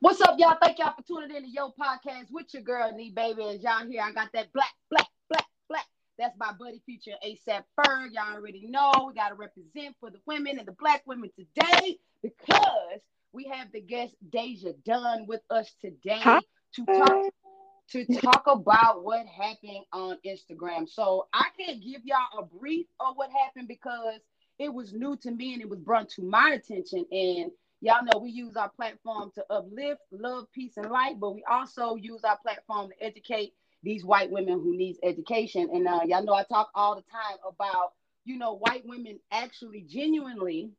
What's up, y'all? Thank y'all for tuning in to Yo Podcast with your girl, Nee Baby. And y'all here, I got that black. That's my buddy Future ASAP Ferg. Y'all already know we got to represent for the women and the black women today because we have the guest Dajah Dunn with us today Hi. to talk to talk about what happened on Instagram. So I can't give y'all a brief of what happened because it was new to me and it was brought to my attention. And y'all know we use our platform to uplift, love, peace, and light, but we also use our platform to educate these white women who needs education. And uh, y'all know I talk all the time about, you know, white women actually genuinely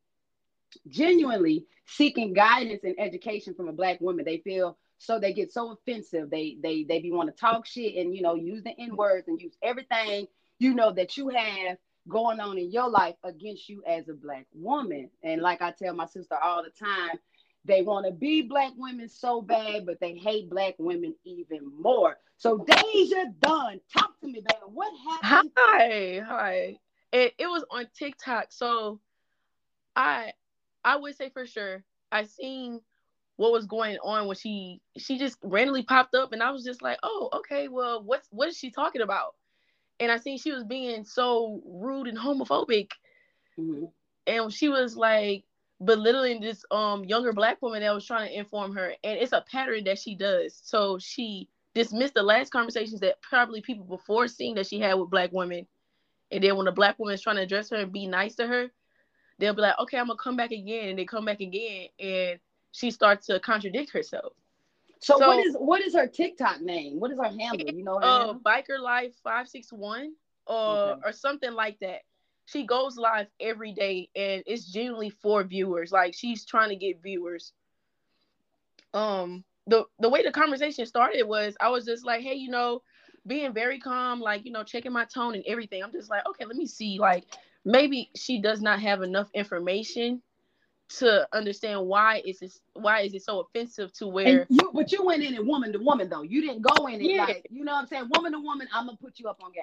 genuinely seeking guidance and education from a black woman. They feel so they get so offensive. They they they be want to talk shit and you know use the n words and use everything you know that you have going on in your life against you as a black woman. And like I tell my sister all the time, they want to be black women so bad, but they hate black women even more. So Dajah Dunn, talk to me, baby. What happened? Hi, hi. It, it was on TikTok. So I I would say for sure I seen what was going on when she she just randomly popped up and I was just like, oh, okay, well, what's what is she talking about? And I seen she was being so rude and homophobic. Mm-hmm. And she was like belittling this um younger black woman that was trying to inform her. And it's a pattern that she does. So she dismissed the last conversations that probably people before seeing that she had with black women. And then when a black woman is trying to address her and be nice to her, they'll be like, okay, I'm gonna come back again, and they come back again, and she starts to contradict herself. So, so what is what is her TikTok name? What is her handle? You know, uh, Biker Life five six one, or okay. or something like that. She goes live every day, and it's genuinely for viewers. Like she's trying to get viewers. Um, the the way the conversation started was I was just like, hey, you know, being very calm, like you know, checking my tone and everything. I'm just like, okay, let me see, like maybe she does not have enough information to understand why is this why is it so offensive to where and you but you went in it woman to woman though you didn't go in it yeah. like you know what i'm saying woman to woman i'm gonna put you up on game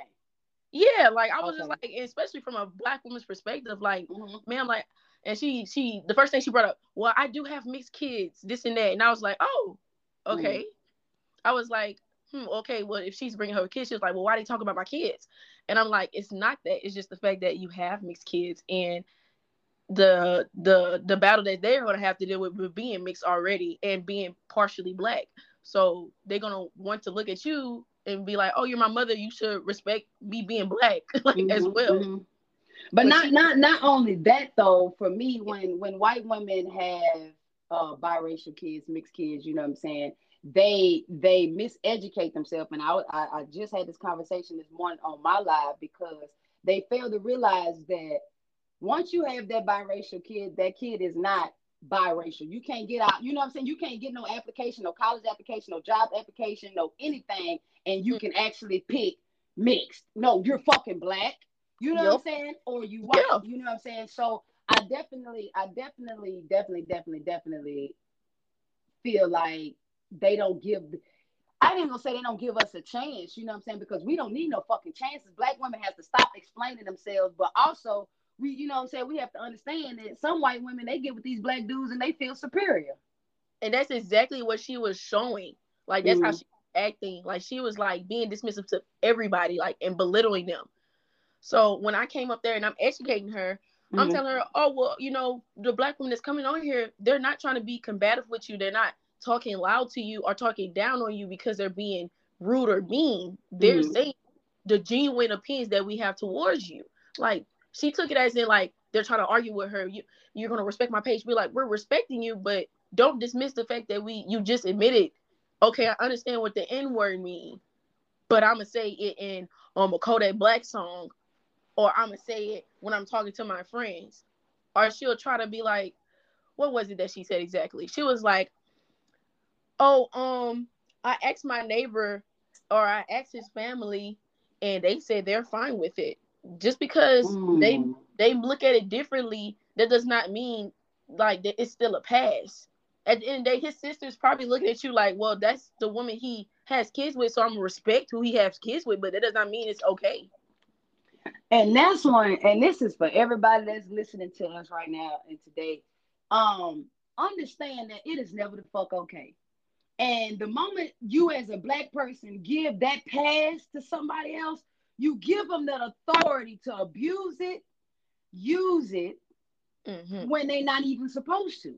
yeah like i was okay. just like especially from a black woman's perspective like mm-hmm. man like and she she the first thing she brought up well i do have mixed kids this and that and i was like oh okay mm-hmm. i was like hmm, okay, well, if she's bringing her kids, she's like, well, why do you talk about my kids? And I'm like, it's not that. It's just the fact that you have mixed kids and the the the battle that they're gonna have to deal with, with being mixed already and being partially black. So they're gonna want to look at you and be like, oh, you're my mother. You should respect me being black like mm-hmm, as well. Mm-hmm. But, but not she, not not only that though. For me, when when white women have uh, biracial kids, mixed kids, you know what I'm saying they they miseducate themselves and I, I, I just had this conversation this morning on my live because they fail to realize that once you have that biracial kid that kid is not biracial you can't get out you know what i'm saying you can't get no application no college application no job application no anything and you mm. can actually pick mixed no you're fucking black you know yep. what i'm saying or you white yeah. you know what i'm saying so i definitely i definitely definitely definitely definitely feel like they don't give I didn't gonna say they don't give us a chance, you know what I'm saying? Because we don't need no fucking chances. Black women have to stop explaining themselves, but also we, you know what I'm saying, we have to understand that some white women they get with these black dudes and they feel superior. And that's exactly what she was showing. Like that's mm how she was acting. Like she was like being dismissive to everybody, like and belittling them. So when I came up there and I'm educating her, mm-hmm. I'm telling her, oh well, you know, the black woman that's coming on here, they're not trying to be combative with you. They're not talking loud to you or talking down on you because they're being rude or mean. They're mm-hmm. saying the genuine opinions that we have towards you. Like she took it as in like they're trying to argue with her. You you're gonna respect my page. We're like, we're respecting you, but don't dismiss the fact that we you just admitted, okay, I understand what the N-word mean, but I'm gonna say it in um a Kodak Black song, or I'm gonna say it when I'm talking to my friends. Or she'll try to be like, what was it that she said exactly? She was like, oh, um, I asked my neighbor or I asked his family and they said they're fine with it. Just because mm. they they look at it differently, that does not mean like that it's still a pass. At the end of the day, his sister's probably looking at you like, well, that's the woman he has kids with, so I'm gonna respect who he has kids with, but that does not mean it's okay. And that's one, and this is for everybody that's listening to us right now and today. Um, understand that it is never the fuck okay. And the moment you as a black person give that pass to somebody else, you give them that authority to abuse it, use it mm-hmm. when they're not even supposed to.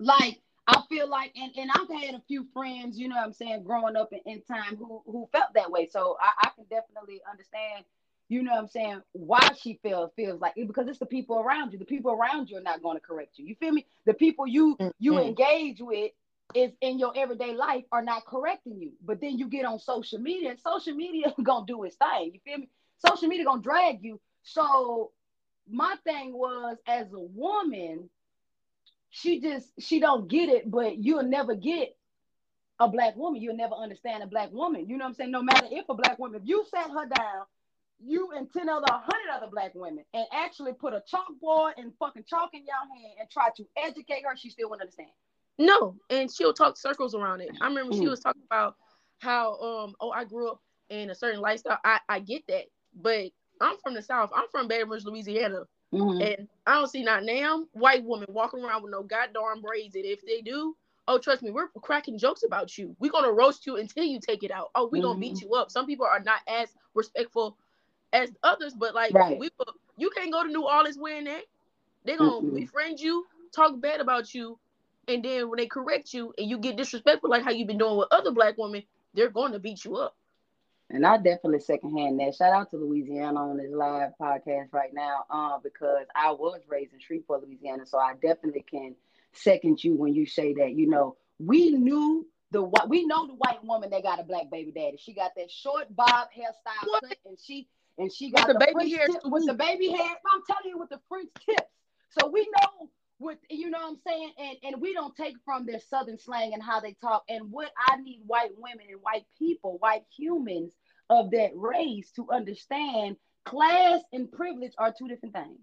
Like I feel like, and, and I've had a few friends, you know what I'm saying, growing up in, in time who who felt that way. So I, I can definitely understand, you know what I'm saying, why she feels feels like it because it's the people around you. The people around you are not going to correct you. You feel me? The people you mm-hmm. you engage with is in your everyday life are not correcting you. But then you get on social media and social media gonna do its thing. You feel me? Social media gonna drag you. So my thing was as a woman, she just she don't get it, but you'll never get a black woman. You'll never understand a black woman. You know what I'm saying? No matter if a black woman, if you sat her down, you and 10 other 100 other black women, and actually put a chalkboard and fucking chalk in your hand and try to educate her, she still wouldn't understand. No, and she'll talk circles around it. I remember mm. she was talking about how um oh I grew up in a certain lifestyle. I I get that, but I'm from the South. I'm from Baton Rouge, Louisiana. Mm-hmm. And I don't see not now white woman walking around with no goddamn braids. And if they do, oh trust me, we're cracking jokes about you. We're gonna roast you until you take it out. Oh, we're mm-hmm. gonna beat mm-hmm. you up. Some people are not as respectful as others, but like right. we you can't go to New Orleans wearing that. They're gonna mm-hmm. befriend you, talk bad about you, and then when they correct you and you get disrespectful like how you've been doing with other black women, they're going to beat you up. And I definitely secondhand that. Shout out to Louisiana on this live podcast right now, uh, because I was raised in Shreveport, Louisiana, so I definitely can second you when you say that. You know, we knew the we know the white woman that got a black baby daddy. She got that short bob hairstyle, and she and she got with the, the baby hair with the baby hair. I'm telling you, with the French tips. So we know with you know what I'm saying, and and we don't take from their southern slang and how they talk. And what I need white women and white people, white humans of that race to understand class and privilege are two different things.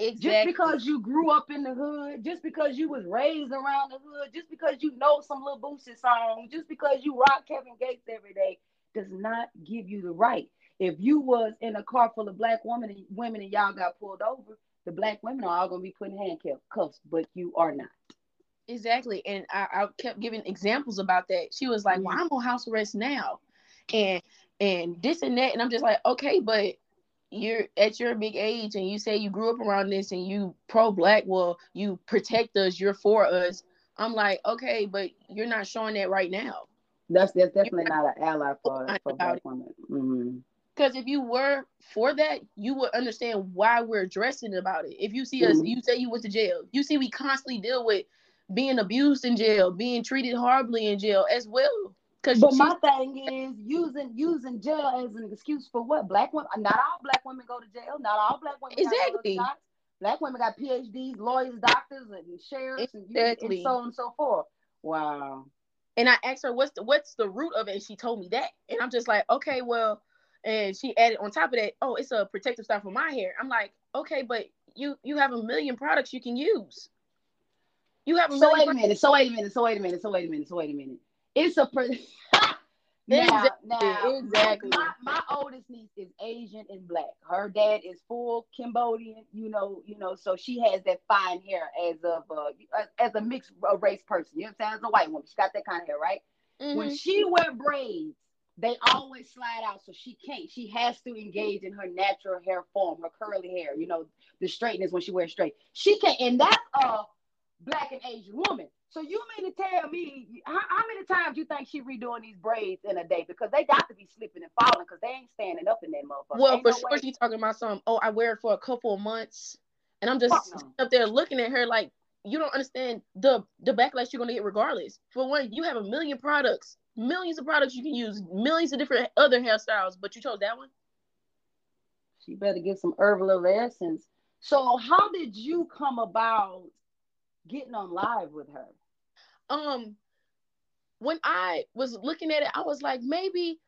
Exactly. Just because you grew up in the hood, just because you was raised around the hood, just because you know some little Boosie song, just because you rock Kevin Gates every day, does not give you the right. If you was in a car full of black women and women and y'all got pulled over, the black women are all gonna be put in handcuffs, but you are not. Exactly, and I, I kept giving examples about that. She was like, "Well, mm-hmm. I'm on house arrest now," and and this and that, and I'm just like, "Okay, but you're at your big age, and you say you grew up around this, and you pro black. Well, you protect us. You're for us." I'm like, "Okay, but you're not showing that right now." That's that's definitely not an ally for, for black women. Mm-hmm. Because if you were for that, you would understand why we're addressing about it. If you see us, mm-hmm. you say you went to jail. You see, we constantly deal with being abused in jail, being treated horribly in jail as well. Cause but my thing is using using jail as an excuse for what? Black women. Not all black women go to jail. Not all black women exactly. Black women got PhDs, lawyers, doctors, and sheriffs, exactly. and, and so on and so forth. Wow. And I asked her, "What's the what's the root of it?" And she told me that, and I'm just like, "Okay, well." And she added on top of that, oh, it's a protective style for my hair. I'm like, okay, but you you have a million products you can use. You have a so wait a minute, so wait a minute, so wait a minute, so wait a minute, so wait a minute. It's a pre- now, exactly. now, exactly. My, my oldest niece is Asian and black. Her dad is full Cambodian, you know, you know, so she has that fine hair as of uh, as a mixed race person. You know what I'm saying? As a white woman, she got that kind of hair, right? Mm-hmm. When she wear braids, they always slide out, so she can't. She has to engage in her natural hair form, her curly hair. You know, the straightness when she wears straight. She can't, and that's a black and Asian woman. So you mean to tell me how, how, many times you think she redoing these braids in a day? Because they got to be slipping and falling because they ain't standing up in that motherfucker. Well, ain't for no sure, she's talking about some. Oh, I wear it for a couple of months, and I'm just no. up there looking at her like you don't understand the the backlash you're gonna get regardless. For one, you have a million products millions of products you can use, millions of different other hairstyles, but you chose that one. She better get some herbal essence. So, how did you come about getting on live with her? Um, when I was looking at it, I was like, maybe,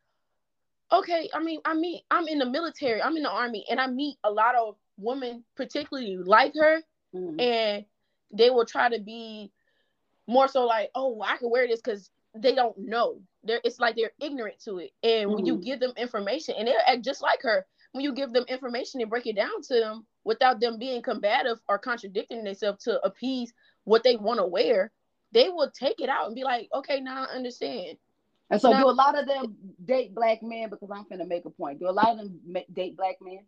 okay. I mean, I mean, I'm in the military, I'm in the army, and I meet a lot of women particularly like her Mhm. and they will try to be more so like, oh, I can wear this because they don't know. They're it's like they're ignorant to it. And when you Mhm. give them information, and they'll act just like her, when you give them information and break it down to them without them being combative or contradicting themselves to appease what they want to wear, they will take it out and be like, okay, now I understand. And so, Now- do a lot of them date black men? Because I'm gonna make a point. Do a lot of them date black men?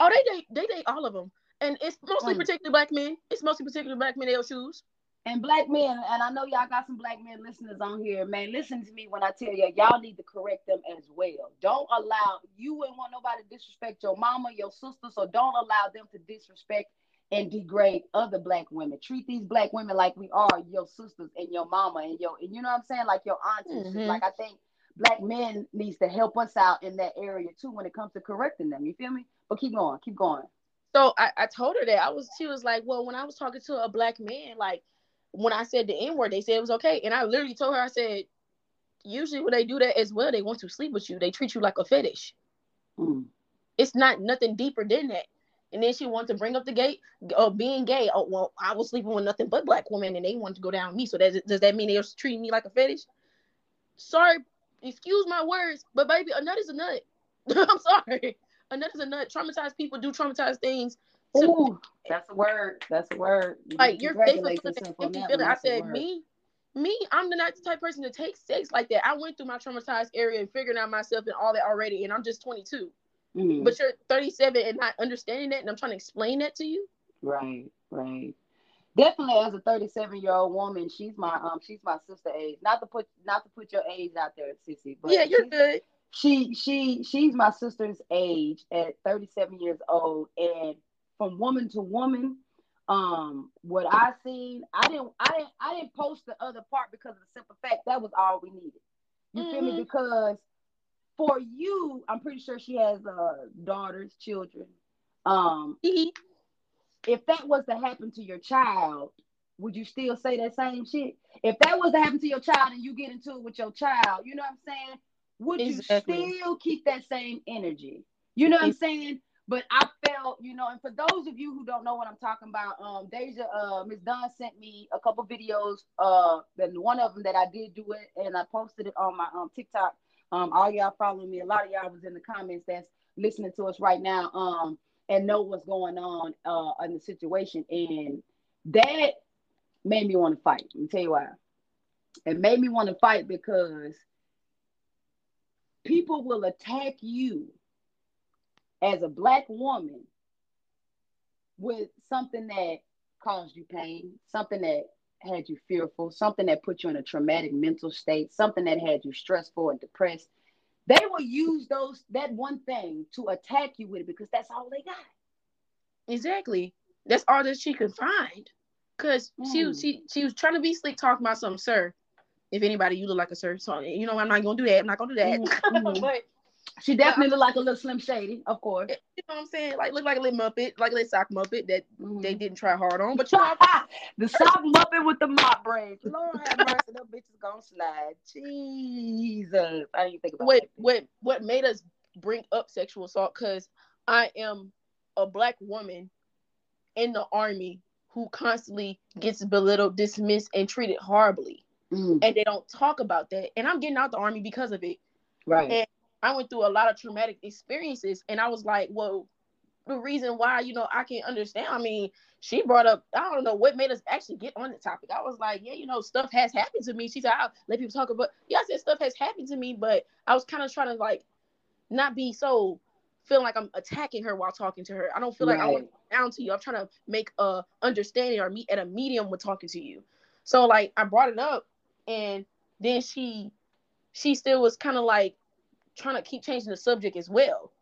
Oh, they date they date all of them, and it's mostly Mm. particularly black men. It's mostly particularly black men. They shoes. And black men, and I know y'all got some black men listeners on here, man. Listen to me when I tell you, y'all need to correct them as well. Don't allow you wouldn't want nobody to disrespect your mama, your sister, so don't allow them to disrespect and degrade other black women. Treat these black women like we are your sisters and your mama and your, and you know what I'm saying, like your aunties. Mhm. Like I think black men needs to help us out in that area too when it comes to correcting them. You feel me? But keep going, keep going. So I, I told her that I was. She was like, well, when I was talking to a black man, like when I said the N word, they said it was okay, and I literally told her, I said, usually when they do that as well, they want to sleep with you. They treat you like a fetish. Mm. It's not nothing deeper than that. And then she wanted to bring up the gay, uh, being gay. Oh well, I was sleeping with nothing but black women, and they wanted to go down me. So that, does that mean they were treating me like a fetish? Sorry, excuse my words, but baby, a nut is a nut. I'm sorry, a nut is a nut. Traumatized people do traumatized things. to- that's a word. That's a word. You like need to you're they congratulate fulfill that yourself on empty feeling. I said, me, me, I'm the not the type person to take sex like that. I went through my traumatized area and figuring out myself and all that already, and I'm just 22. Mhm. But you're 37 and not understanding that, and I'm trying to explain that to you. Right, right. Definitely, as a 37 year old woman, she's my um, she's my sister age. Not to put not to put your age out there, Sissy, but yeah, you're good. she she she's my sister's age at 37 years old, and from woman to woman, um, what I seen, I didn't I didn't I didn't post the other part because of the simple fact that was all we needed. You feel me? Mhm. Because for you, I'm pretty sure she has uh daughters, children. Um, if that was to happen to your child, would you still say that same shit? If that was to happen to your child and you get into it with your child, you know what I'm saying? Would Exactly. you still keep that same energy? You know what I'm saying? But I felt, you know, and for those of you who don't know what I'm talking about, um, Dajah, uh, Miss Dunn sent me a couple videos, uh, and one of them that I did do it, and I posted it on my um TikTok. Um, all y'all following me, a lot of y'all was in the comments that's listening to us right now. Um, and know what's going on uh in the situation. And that made me want to fight. Let me tell you why. It made me want to fight because people will attack you as a black woman with something that caused you pain, something that had you fearful, something that put you in a traumatic mental state, something that had you stressful and depressed. They will use those that one thing to attack you with it because that's all they got. Exactly. That's all that she could find. Cause she Mm. she she was trying to be slick talking about something, sir. If anybody, you look like a sir. So you know I'm not gonna do that. I'm not gonna do that. Mhm, mhm. but She definitely looked like a little Slim Shady, of course. you know what I'm saying? Like look like a little muppet, like a little sock muppet that Mhm. they didn't try hard on. But you know, the sock muppet with the mop braids. Lord have mercy, them bitches gonna slide. Jesus, I didn't think about what that. what what made us bring up sexual assault because I am a black woman in the army who constantly gets belittled, dismissed, and treated horribly. Mm, And they don't talk about that. And I'm getting out the army because of it. right. And I went through a lot of traumatic experiences and I was like, well, the reason why, you know, I can understand. I mean, she brought up, I don't know what made us actually get on the topic. I was like, yeah, you know, stuff has happened to me. She said, I'll let people talk about, yeah, I said stuff has happened to me, but I was kind of trying to like not be so feeling like I'm attacking her while talking to her. I don't feel like I Right. want to down to you. I'm trying to make a understanding or meet at a medium with talking to you. So like I brought it up and then she she still was kind of like trying to keep changing the subject as well.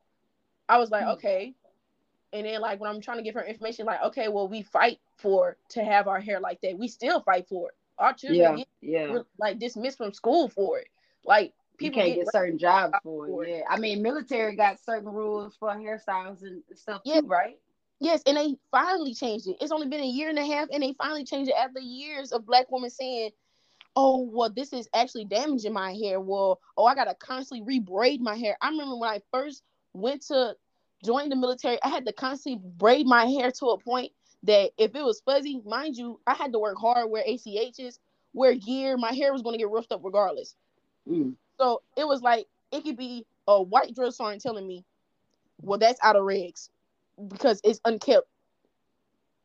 I was like, Hmm. okay. And then like when I'm trying to give her information, like, okay, well, we fight for to have our hair like that. We still fight for it. Our children Yeah, get yeah. like dismissed from school for it. Like You people can't get, get certain jobs for for it. it. Yeah, I mean, military got certain rules for hairstyles and stuff Yeah. too, right? yes, and they finally changed it. It's only been a year and a half, and they finally changed it after years of black women saying, "Oh, well, this is actually damaging my hair." Well, oh, I gotta constantly rebraid my hair. I remember when I first went to join the military, I had to constantly braid my hair to a point that if it was fuzzy, mind you, I had to work hard, wear ACHs, wear gear. My hair was going to get roughed up regardless. Mm. So it was like it could be a white drill sergeant telling me, "Well, that's out of regs because it's unkept,"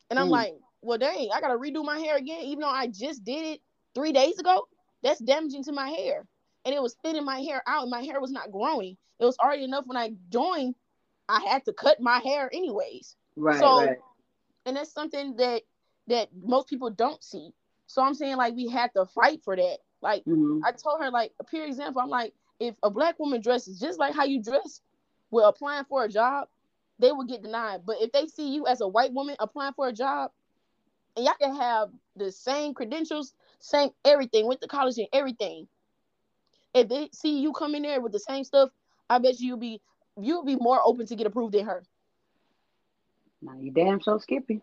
and I'm Mm. like, "Well, dang, I gotta redo my hair again, even though I just did it three days ago. That's damaging to my hair, and it was thinning my hair out, and my hair was not growing. It was already enough when I joined. I had to cut my hair anyways." Right, So- right. and that's something that that most people don't see. So I'm saying like we had to fight for that. Like Mhm. I told her like a pure example. I'm like, if a black woman dresses just like how you dress, with applying for a job, they will get denied. But if they see you as a white woman applying for a job, and y'all can have the same credentials, same everything, went to college and everything. If they see you come in there with the same stuff, I bet you you'll be you'll be more open to get approved than her. Now you damn so skippy.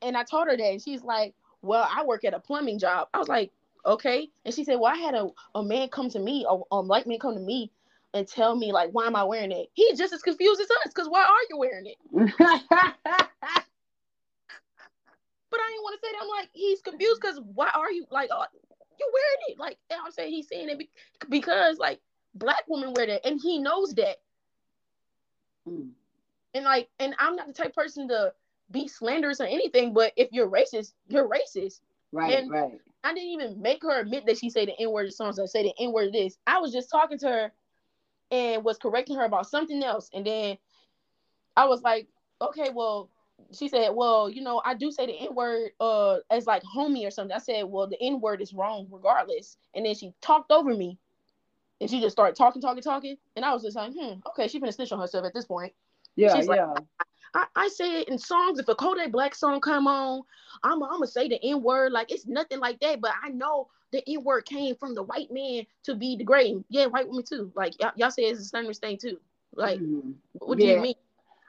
And I told her that, and she's like, "Well, I work at a plumbing job." I was like, "Okay." And she said, "Well, I had a, a man come to me, a, a white man come to me, and tell me like, why am I wearing it? He's just as confused as us, cause why are you wearing it?" But I didn't want to say that. I'm like, he's confused because why are you like, uh, you're wearing it? Like, and I'm saying he's saying it because like black women wear that, and he knows that. Mm. And like, and I'm not the type of person to be slanderous or anything, but if you're racist, you're racist. Right, And- right. I didn't even make her admit that she said the N word songs or say the N word this. I was just talking to her and was correcting her about something else. And then I was like, okay, well, she said, well, you know, I do say the N word uh as like homie or something. I said, well, the N word is wrong regardless. And then she talked over me and she just started talking, talking, talking. And I was just like, hmm, okay, she finna snitch on herself at this point. Yeah, She's like- yeah. I, I say it in songs. If a Kodak Black song come on, I'm, I'm gonna say the N word. Like it's nothing like that. But I know the N word came from the white man to be degrading. Yeah, white women too. Like y'all, y'all say it's a slanderous thing too. Like Mhm. what do Yeah. you mean?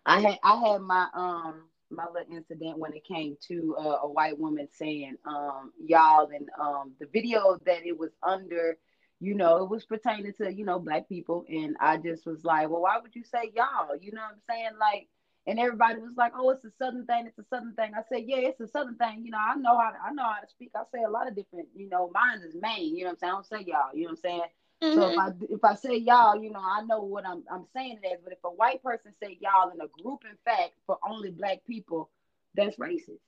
I had I had my um my little incident when it came to uh, a white woman saying um y'all and um the video that it was under you know it was pertaining to you know black people. And I just was like well why would you say y'all? You know what I'm saying? Like and everybody was like oh it's a southern thing it's a southern thing. I said yeah it's a southern thing. You know I know how to, I know how to speak. I say a lot of different you know mine is Maine you know what I'm saying? I don't say y'all you know what I'm saying so if Mhm. I if I say y'all, you know, I know what I'm I'm saying it as. But if a white person say y'all in a group in fact for only black people, that's racist.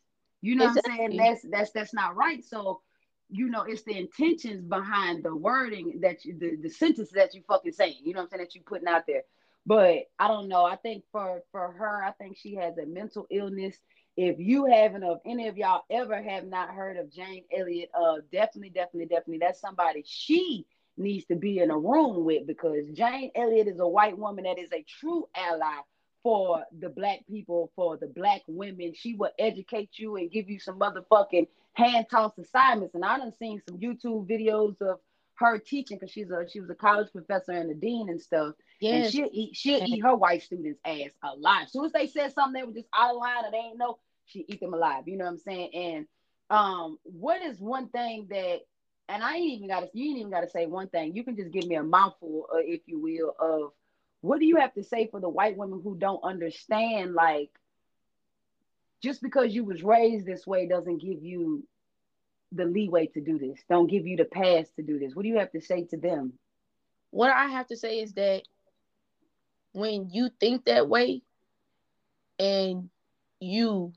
You know what I'm saying? That's that's that's not right. So, you know, it's the intentions behind the wording that you the, the sentence that you fucking saying, you know what I'm saying, that you putting out there. But I don't know. I think for for her, I think she has a mental illness. If you haven't, of any of y'all ever have not heard of Jane Elliott, uh, definitely, definitely, definitely, that's somebody she needs to be in a room with because Jane Elliott is a white woman that is a true ally for the black people, for the black women. She will educate you and give you some motherfucking hand toss assignments. And I done seen some YouTube videos of her teaching because she's a she was a college professor and a dean and stuff. And she'll eat she'll eat her white students' ass alive. As soon as they said something that was just out of line or they ain't know, she eat them alive. You know what I'm saying? And um, what is one thing that and I ain't even gotta you ain't even gotta say one thing. You can just give me a mouthful, uh, if you will, of what do you have to say for the white women who don't understand like just because you was raised this way doesn't give you the leeway to do this, don't give you the pass to do this. What do you have to say to them? What I have to say is that when you think that way and you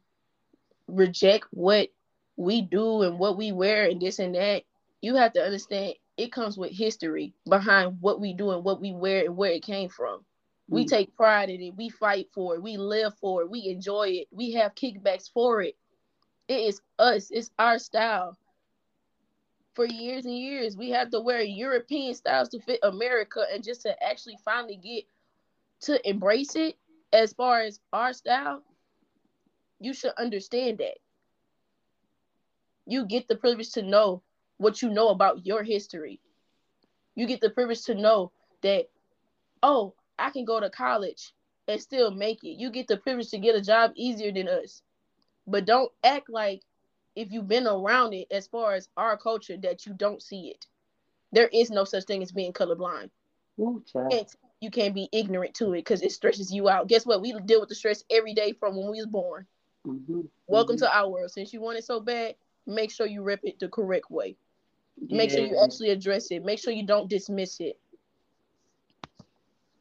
reject what we do and what we wear and this and that, you have to understand it comes with history behind what we do and what we wear and where it came from. We Mm. take pride in it. We fight for it. We live for it. We enjoy it. We have kickbacks for it. It is us. It's our style. For years and years, we have to wear European styles to fit America, and just to actually finally get to embrace it as far as our style, you should understand that. You get the privilege to know what you know about your history. You get the privilege to know that, oh, I can go to college and still make it. You get the privilege to get a job easier than us. But don't act like if you've been around it as far as our culture that you don't see it. There is no such thing as being colorblind. Ooh. And, you can't be ignorant to it because it stresses you out. Guess what? We deal with the stress every day from when we was born. Mm-hmm. Welcome mm-hmm. to our world. Since you want it so bad, make sure you rep it the correct way. Make sure you actually address it. Make sure you don't dismiss it.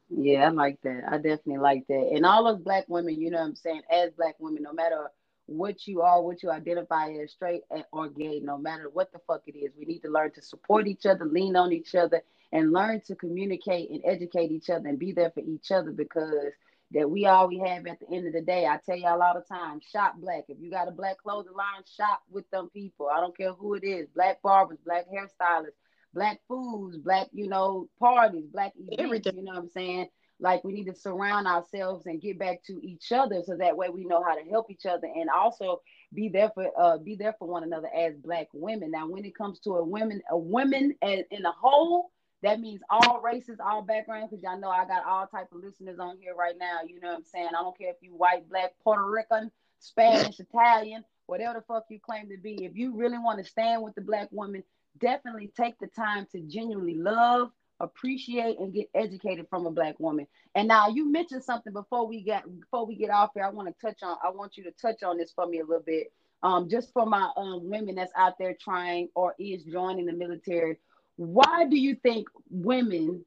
Yeah, I like that. I definitely like that. And all us black women, you know what I'm saying, as black women, no matter what you are, what you identify as straight or gay, no matter what the fuck it is, we need to learn to support each other, lean on each other, and learn to communicate and educate each other and be there for each other because that we all we have at the end of the day. I tell y'all all the time, shop black. If you got a black clothing line, shop with them people. I don't care who it is, black barbers, black hairstylists, black foods, black, you know, parties, black events, Everything. you know what I'm saying? Like we need to surround ourselves and get back to each other so that way we know how to help each other and also be there for uh be there for one another as black women. Now when it comes to a women a women as in a whole, that means all races, all backgrounds, because y'all know I got all type of listeners on here right now. You know what I'm saying? I don't care if you white, black, Puerto Rican, Spanish, Italian, whatever the fuck you claim to be. If you really want to stand with the black woman, definitely take the time to genuinely love, appreciate, and get educated from a black woman. And now you mentioned something before we get before we get off here. I want to touch on. I want you to touch on this for me a little bit. Um, just for my um, women that's out there trying or is joining the military why do you think women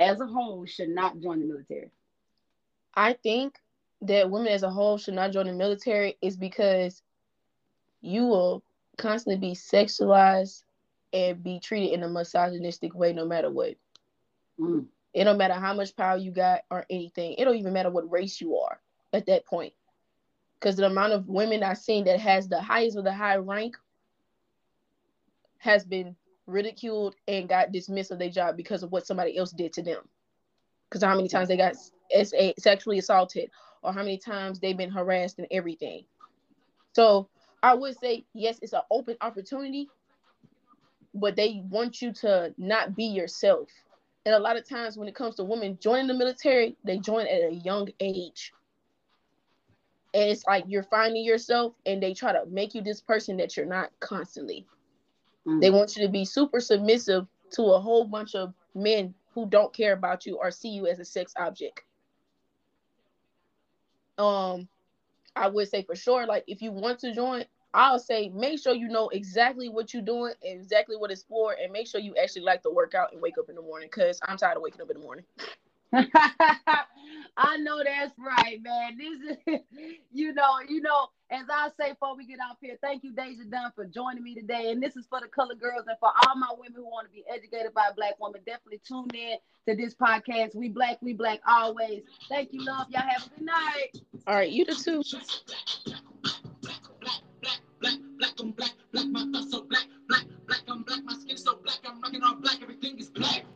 as a whole should not join the military? I think that women as a whole should not join the military is because you will constantly be sexualized and be treated in a misogynistic way no matter what. Mm. It don't matter how much power you got or anything. It don't even matter what race you are at that point. Because the amount of women I've seen that has the highest of the high rank has been ridiculed and got dismissed of their job because of what somebody else did to them. Because how many times they got sexually assaulted or how many times they've been harassed and everything. So I would say, yes, it's an open opportunity, but they want you to not be yourself. And a lot of times when it comes to women joining the military, they join at a young age. And it's like you're finding yourself and they try to make you this person that you're not constantly. Mm. They want you to be super submissive to a whole bunch of men who don't care about you or see you as a sex object. Um, I would say for sure, like if you want to join, I'll say make sure you know exactly what you're doing exactly what it's for, and make sure you actually like to work out and wake up in the morning. Cause I'm tired of waking up in the morning. I know that's right, man. This is, you know, you know, as I say before we get off here, thank you, Dajah Dunn, for joining me today. And this is for the color girls and for all my women who want to be educated by a black woman. Definitely tune in to this podcast. We black, we black always. Thank you, love. Y'all have a good night. All right, you the two. Black, black, black, black, black, black, black, black, black, black.